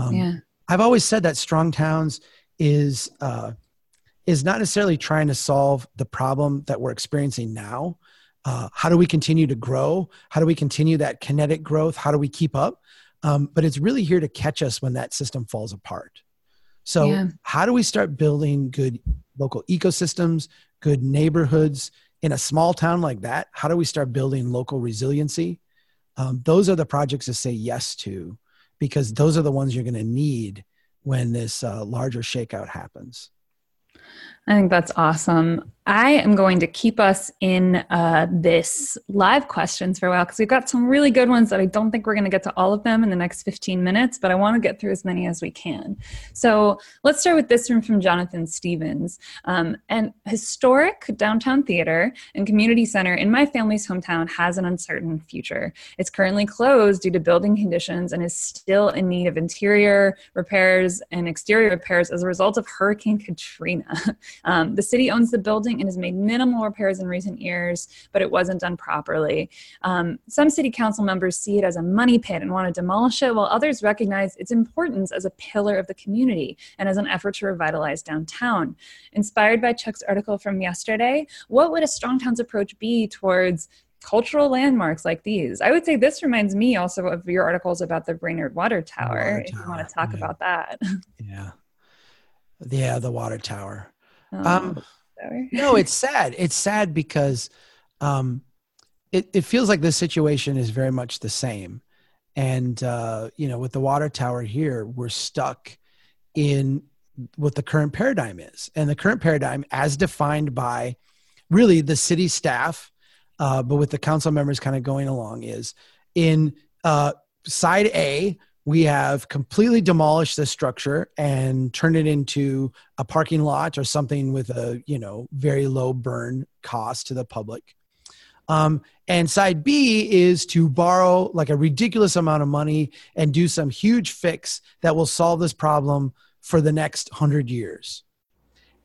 um, yeah. I've always said that strong towns is uh, is not necessarily trying to solve the problem that we're experiencing now. uh, how do we continue to grow? How do we continue that kinetic growth? How do we keep up? Um, but it's really here to catch us when that system falls apart. So yeah. how do we start building good local ecosystems good neighborhoods in a small town like that? How do we start building local resiliency? Um, those are the projects to say yes to because those are the ones you're going to need when this uh, larger shakeout happens I think that's awesome. I am going to keep us in uh, this live questions for a while because we've got some really good ones that I don't think we're going to get to all of them in the next 15 minutes, but I want to get through as many as we can. So let's start with this one from Jonathan Stevens. Um, an historic downtown theater and community center in my family's hometown has an uncertain future. It's currently closed due to building conditions and is still in need of interior repairs and exterior repairs as a result of Hurricane Katrina. Um, the city owns the building and has made minimal repairs in recent years, but it wasn't done properly. Um, some city council members see it as a money pit and want to demolish it, while others recognize its importance as a pillar of the community and as an effort to revitalize downtown. Inspired by Chuck's article from yesterday, what would a strong towns approach be towards cultural landmarks like these. I would say this reminds me also of your articles about the Brainerd Water Tower, water if you want to talk yeah. about that. Yeah. Yeah, the water tower. Oh, um, no, it's sad. It's sad because um, it, it feels like this situation is very much the same. And, uh, you know, with the water tower here, we're stuck in what the current paradigm is. And the current paradigm, as defined by really the city staff, uh, but with the council members kind of going along, is in uh, side A, we have completely demolished this structure and turned it into a parking lot or something with a you know very low burn cost to the public. Um, and side b is to borrow like a ridiculous amount of money and do some huge fix that will solve this problem for the next 100 years.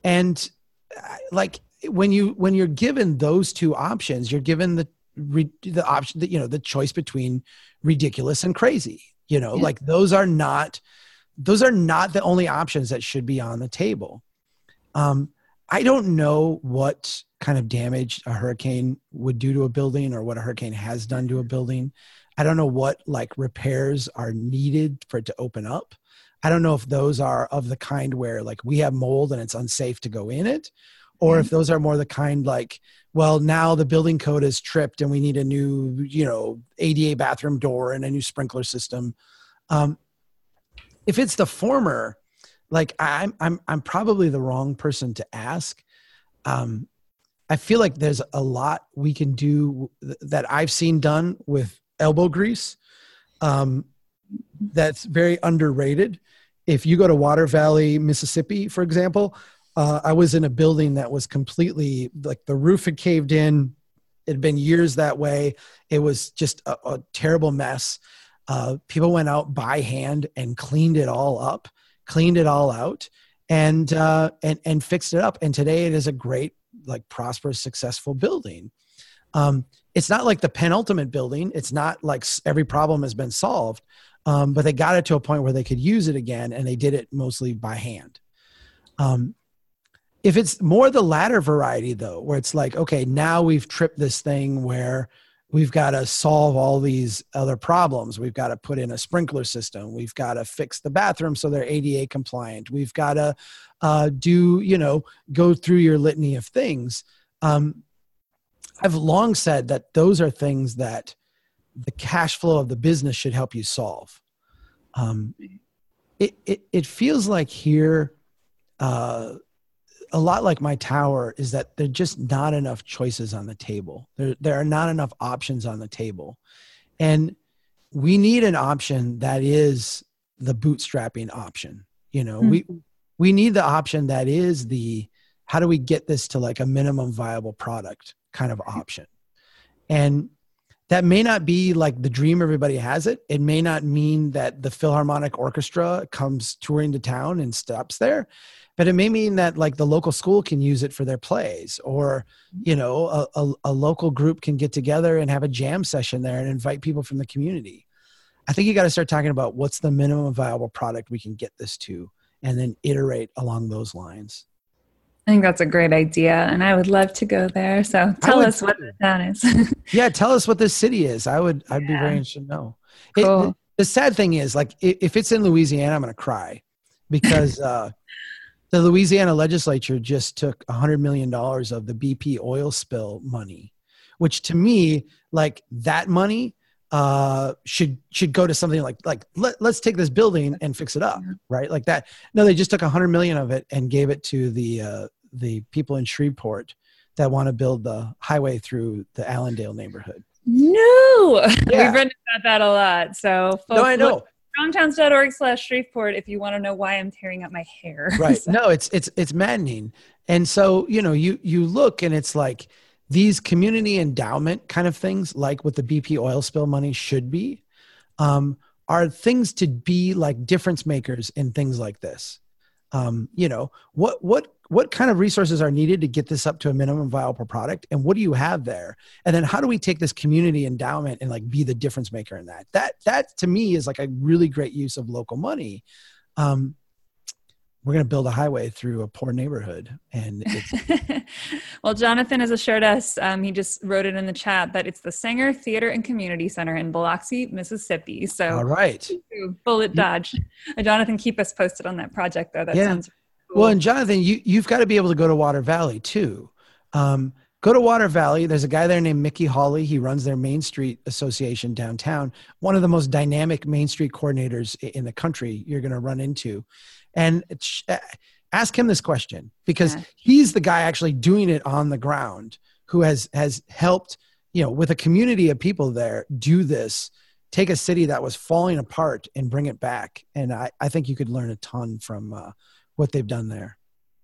And uh, like when you when you're given those two options you're given the the option that you know the choice between ridiculous and crazy you know yeah. like those are not those are not the only options that should be on the table. Um, i don't know what kind of damage a hurricane would do to a building or what a hurricane has done to a building. I don't know what like repairs are needed for it to open up. I don't know if those are of the kind where like we have mold and it's unsafe to go in it or if those are more the kind like well now the building code is tripped and we need a new you know ada bathroom door and a new sprinkler system. Um, if it's the former like i'm i'm i'm probably the wrong person to ask. Um, i feel like there's a lot we can do that i've seen done with elbow grease um, that's very underrated. If you go to water valley mississippi for example uh, I was in a building that was completely like the roof had caved in. It had been years that way. It was just a, a terrible mess. Uh, people went out by hand and cleaned it all up, cleaned it all out, and uh, and and fixed it up. And today it is a great, like, prosperous, successful building. Um, it's not like the penultimate building. It's not like every problem has been solved, um, but they got it to a point where they could use it again, and they did it mostly by hand. Um, if it's more the latter variety though where it's like okay now we've tripped this thing where we've got to solve all these other problems. We've got to put in a sprinkler system. We've got to fix the bathroom so they're ada compliant. We've got to uh, do you know go through your litany of things. Um, i've long said that those are things that the cash flow of the business should help you solve. Um, it, it, it feels like here uh, a lot like my tower is that there're just not enough choices on the table. There, there are not enough options on the table. And we need an option that is the bootstrapping option. You know, mm-hmm. we we need the option that is the how do we get this to like a minimum viable product kind of option. And that may not be like the dream everybody has it. It may not mean that the Philharmonic Orchestra comes touring to town and stops there but it may mean that like the local school can use it for their plays or you know a, a, a, local group can get together and have a jam session there and invite people from the community i think you got to start talking about what's the minimum viable product we can get this to and then iterate along those lines I think that's a great idea, and I would love to go there. So tell us what the town is. yeah, tell us what this city is. I would. I'd yeah. be very interested to know. Cool. It, the, the, sad thing is, like, if it's in Louisiana, I'm going to cry because uh, the Louisiana legislature just took a hundred million dollars of the BP oil spill money, which to me, like that money uh, should should go to something like like let, let's take this building and fix it up right? Like that no they just took a hundred million of it and gave it to the uh, the people in shreveport that want to build the highway through the allendale neighborhood. No! Yeah. we've written about that a lot so folks, no i know strongtowns.org slash shreveport if you want to know why i'm tearing up my hair right so. no it's it's it's maddening and so you know you you look and it's like these community endowment kind of things, like what the BP oil spill money should be, um, are things to be like difference makers in things like this. Um, you know, what what what kind of resources are needed to get this up to a minimum viable product, and what do you have there? And then how do we take this community endowment and like be the difference maker in that? That that to me is like a really great use of local money. Um, we're going to build a highway through a poor neighborhood and it's well jonathan has assured us um, he just wrote it in the chat that it's the saenger theater and community center in biloxi mississippi so all right bullet dodge uh, jonathan keep us posted on that project though that yeah. sounds. Well and jonathan you, you've got to be able to go to water valley too. Um, go to water valley there's a guy there named mickey howley he runs their main street association downtown one of the most dynamic main street coordinators in the country you're going to run into. And uh, ask him this question because yeah. he's the guy actually doing it on the ground who has has helped you know with a community of people there do this take a city that was falling apart and bring it back. And i, I think you could learn a ton from uh, what they've done there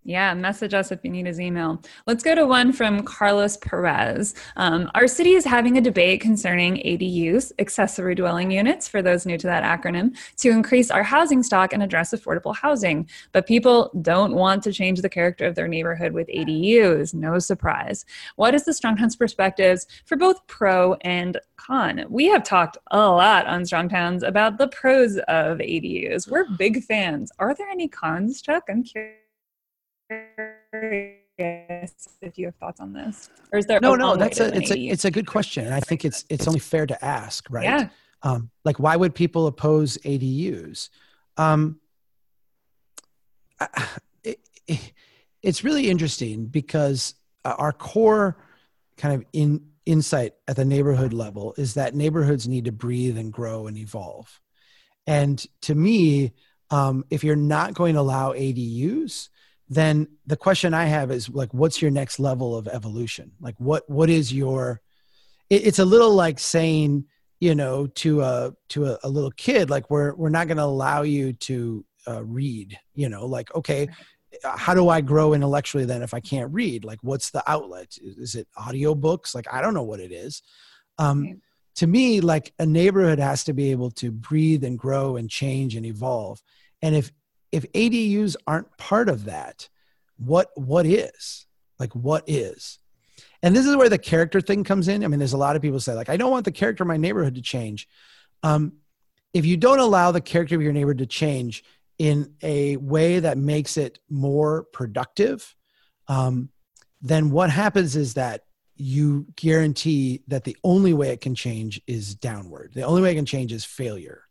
yeah, message us if you need his email. Let's go to one from Carlos Perez. Um, our city is having a debate concerning ADUs, accessory dwelling units, for those new to that acronym, to increase our housing stock and address affordable housing. But people don't want to change the character of their neighborhood with ADUs. No surprise. What is the Strong Towns perspectives for both pro and con? We have talked a lot on Strong Towns about the pros of ADUs. We're big fans. Are there any cons, Chuck? I'm curious if you have thoughts on this, or is there no, no? That's a it's a it's a good question, and I think it's it's only fair to ask, right? Yeah. Um, like, why would people oppose ADUs? Um, it, it, it's really interesting because uh, our core kind of in insight at the neighborhood level is that neighborhoods need to breathe and grow and evolve. And to me, um, if you're not going to allow ADUs, then the question I have is like, what's your next level of evolution? Like, what what is your? It, it's a little like saying, you know, to a to a, a little kid, like we're we're not going to allow you to uh, read. You know, like okay, how do I grow intellectually then if I can't read? Like, what's the outlet? Is it audiobooks? Like, I don't know what it is. Um, to me, like a neighborhood has to be able to breathe and grow and change and evolve. And if if ADUs aren't part of that, what what is? Like what is? And this is where the character thing comes in. I mean, there's a lot of people say like, I don't want the character of my neighborhood to change. Um, if you don't allow the character of your neighborhood to change in a way that makes it more productive, um, then what happens is that you guarantee that the only way it can change is downward. The only way it can change is failure.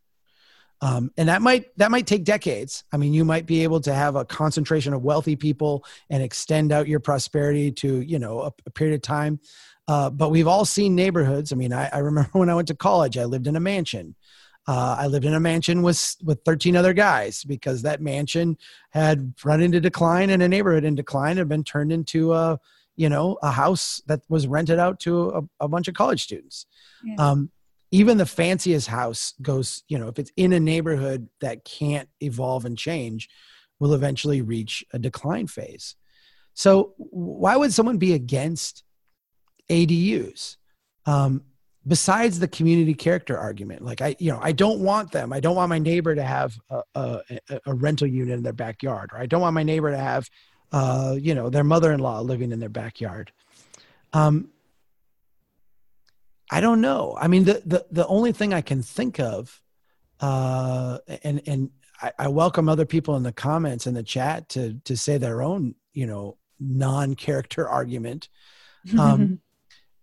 Um, and that might that might take decades. I mean, you might be able to have a concentration of wealthy people and extend out your prosperity to you know a, a period of time. Uh, but we've all seen neighborhoods. I mean, I, I, remember when I went to college, I lived in a mansion. Uh, I lived in a mansion with with 13 other guys because that mansion had run into decline and a neighborhood in decline had been turned into a you know a house that was rented out to a, a bunch of college students. Yeah. Um, even the fanciest house goes you know if it's in a neighborhood that can't evolve and change will eventually reach a decline phase. So why would someone be against adus um, besides the community character argument like i you know i don't want them. I don't want my neighbor to have a, a, a rental unit in their backyard or i don't want my neighbor to have uh, you know their mother-in-law living in their backyard. Um, I don't know. I mean, the the the only thing I can think of, uh, and and I, I welcome other people in the comments in the chat to to say their own, you know, non-character argument. Um,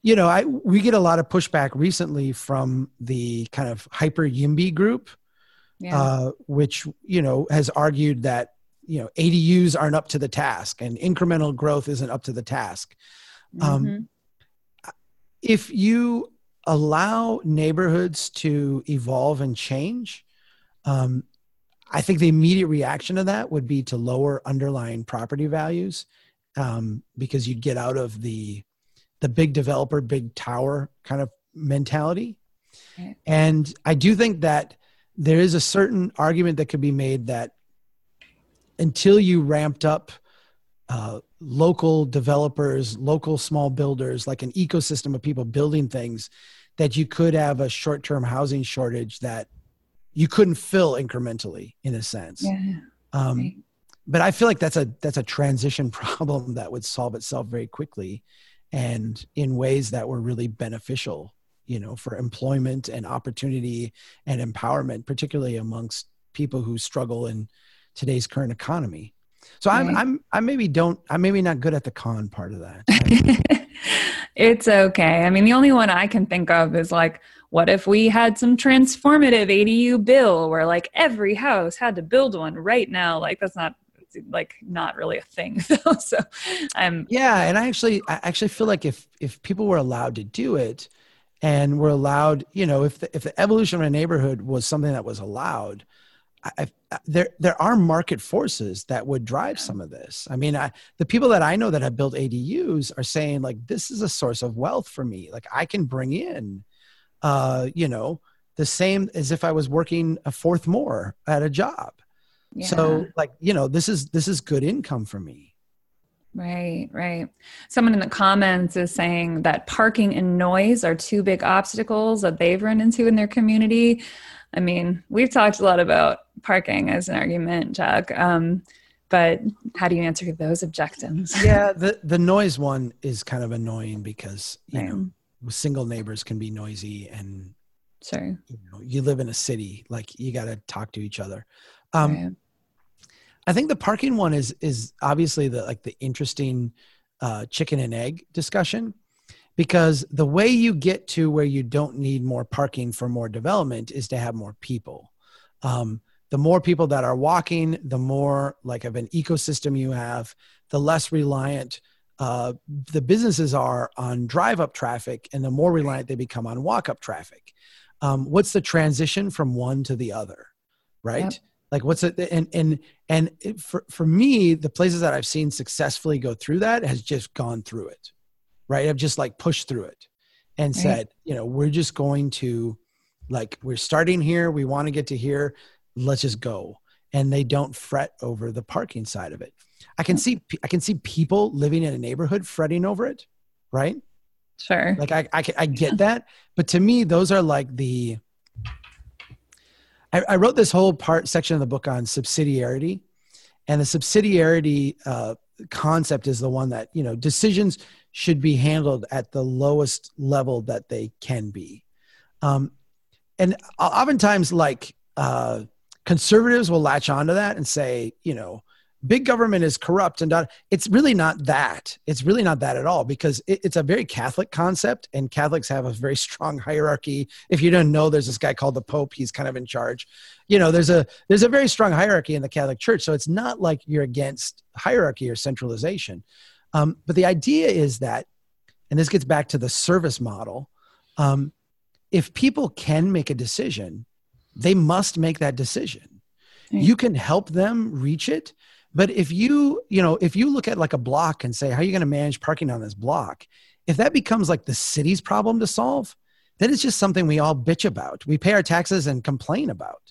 you know, I we get a lot of pushback recently from the kind of hyper YIMBY group, yeah. uh, which you know has argued that you know ADUs aren't up to the task and incremental growth isn't up to the task. Um, mm-hmm. Um, if you allow neighborhoods to evolve and change, um, I think the immediate reaction to that would be to lower underlying property values um, because you'd get out of the the big developer, big tower kind of mentality. And I do think that there is a certain argument that could be made that until you ramped up uh, local developers, local small builders, like an ecosystem of people building things, that you could have a short term housing shortage that you couldn't fill incrementally in a sense. Yeah. Um, right. But I feel like that's a that's a transition problem that would solve itself very quickly, and in ways that were really beneficial, you know, for employment and opportunity and empowerment, particularly amongst people who struggle in today's current economy. So right. I'm mm-hmm. I'm I maybe don't I'm maybe not good at the con part of that. it's okay. I mean, the only one I can think of is like what if we had some transformative ADU bill where like every house had to build one right now? Like that's not like not really a thing so i'm yeah and i actually i actually feel like if if people were allowed to do it and were allowed you know if the, if the evolution of a neighborhood was something that was allowed I, I, there there are market forces that would drive some of this. I mean, I, the people that I know that have built ADUs are saying like this is a source of wealth for me. Like I can bring in uh, you know, the same as if I was working a fourth more at a job. Yeah. So like, you know, this is this is good income for me. Right, right. Someone in the comments is saying that parking and noise are two big obstacles that they've run into in their community. I mean, we've talked a lot about parking as an argument, Chuck. Um, but how do you answer those objections? yeah, the the noise one is kind of annoying because you right. know single neighbors can be noisy and sure you, know, you live in a city like you got to talk to each other um right. I think the parking one is is obviously the like the interesting uh chicken and egg discussion because the way you get to where you don't need more parking for more development is to have more people. Um the more people that are walking the more like of an ecosystem you have the less reliant uh, the businesses are on drive up traffic and the more reliant they become on walk up traffic. Um, what's the transition from one to the other right? Yep. Like what's it and and and it, for, for me the places that i've seen successfully go through that has just gone through it right i've just like pushed through it and right. said you know we're just going to like we're starting here we want to get to here let's just go and they don't fret over the parking side of it I can see I can see people living in a neighborhood fretting over it, right? Sure. Like I I, I get that, but to me those are like the. I, I, wrote this whole part section of the book on subsidiarity, and the subsidiarity uh, concept is the one that you know decisions should be handled at the lowest level that they can be, um, and oftentimes like uh, conservatives will latch onto that and say you know big government is corrupt and it's really not that. It's really not that at all because it, it's a very catholic concept and catholics have a very strong hierarchy. If you don't know there's this guy called the pope. He's kind of in charge. You know there's a there's a very strong hierarchy in the catholic church. So it's not like you're against hierarchy or centralization. Um, but the idea is that and this gets back to the service model um, if people can make a decision they must make that decision. You can help them reach it but if you, you know, if you look at like a block and say, how are you going to manage parking on this block? If that becomes like the city's problem to solve, then it's just something we all bitch about. We pay our taxes and complain about.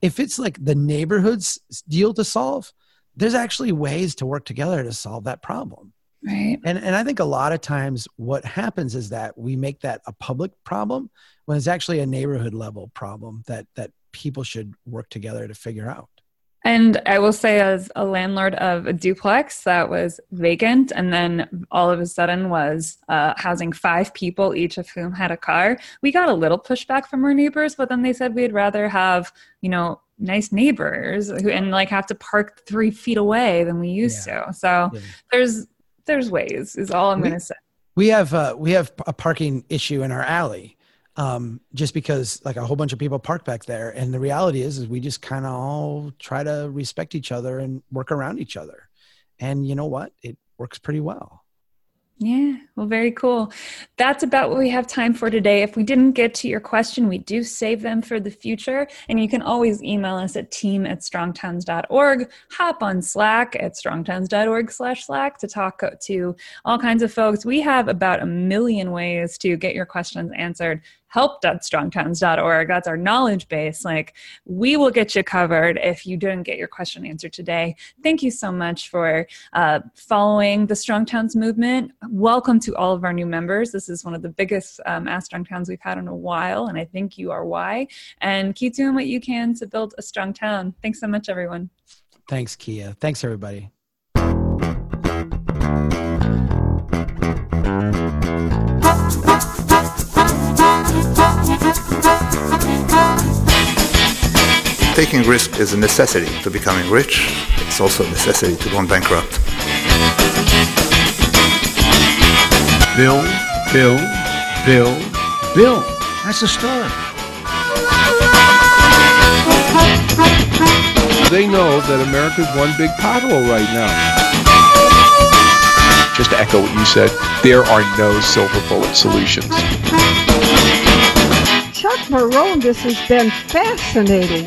If it's like the neighborhood's deal to solve, there's actually ways to work together to solve that problem. Right. And and I think a lot of times what happens is that we make that a public problem when it's actually a neighborhood level problem that that people should work together to figure out. And I will say, as a landlord of a duplex that was vacant and then all of a sudden was uh, housing five people, each of whom had a car, we got a little pushback from our neighbors, but then they said we'd rather have, you know, nice neighbors who and like have to park three feet away than we used yeah. to. So yeah. there's there's ways is all i'm going to say we have uh, we have a parking issue in our alley um, just because like a whole bunch of people park back there and the reality is is we just kind of all try to respect each other and work around each other and you know what it works pretty well yeah, well, very cool. That's about what we have time for today. If we didn't get to your question, we do save them for the future. And you can always email us at team at strongtowns.org. Hop on Slack at strongtowns.org slash Slack to talk to all kinds of folks. We have about a million ways to get your questions answered help.strongtowns.org. That's our knowledge base. Like, we will get you covered if you didn't get your question answered today. Thank you so much for uh, following the Strong Towns movement. Welcome to all of our new members. This is one of the biggest um, Ask Strong Towns we've had in a while, and I think you are why. And keep doing what you can to build a strong town. Thanks so much, everyone. Thanks, Kea. Thanks, everybody. Taking risk is a necessity to becoming rich. It's also a necessity to going bankrupt. Build, build, build, build. That's the story. They know that America's one big pothole right now. Just to echo what you said, there are no silver bullet solutions. Chuck Marohn, this has been fascinating.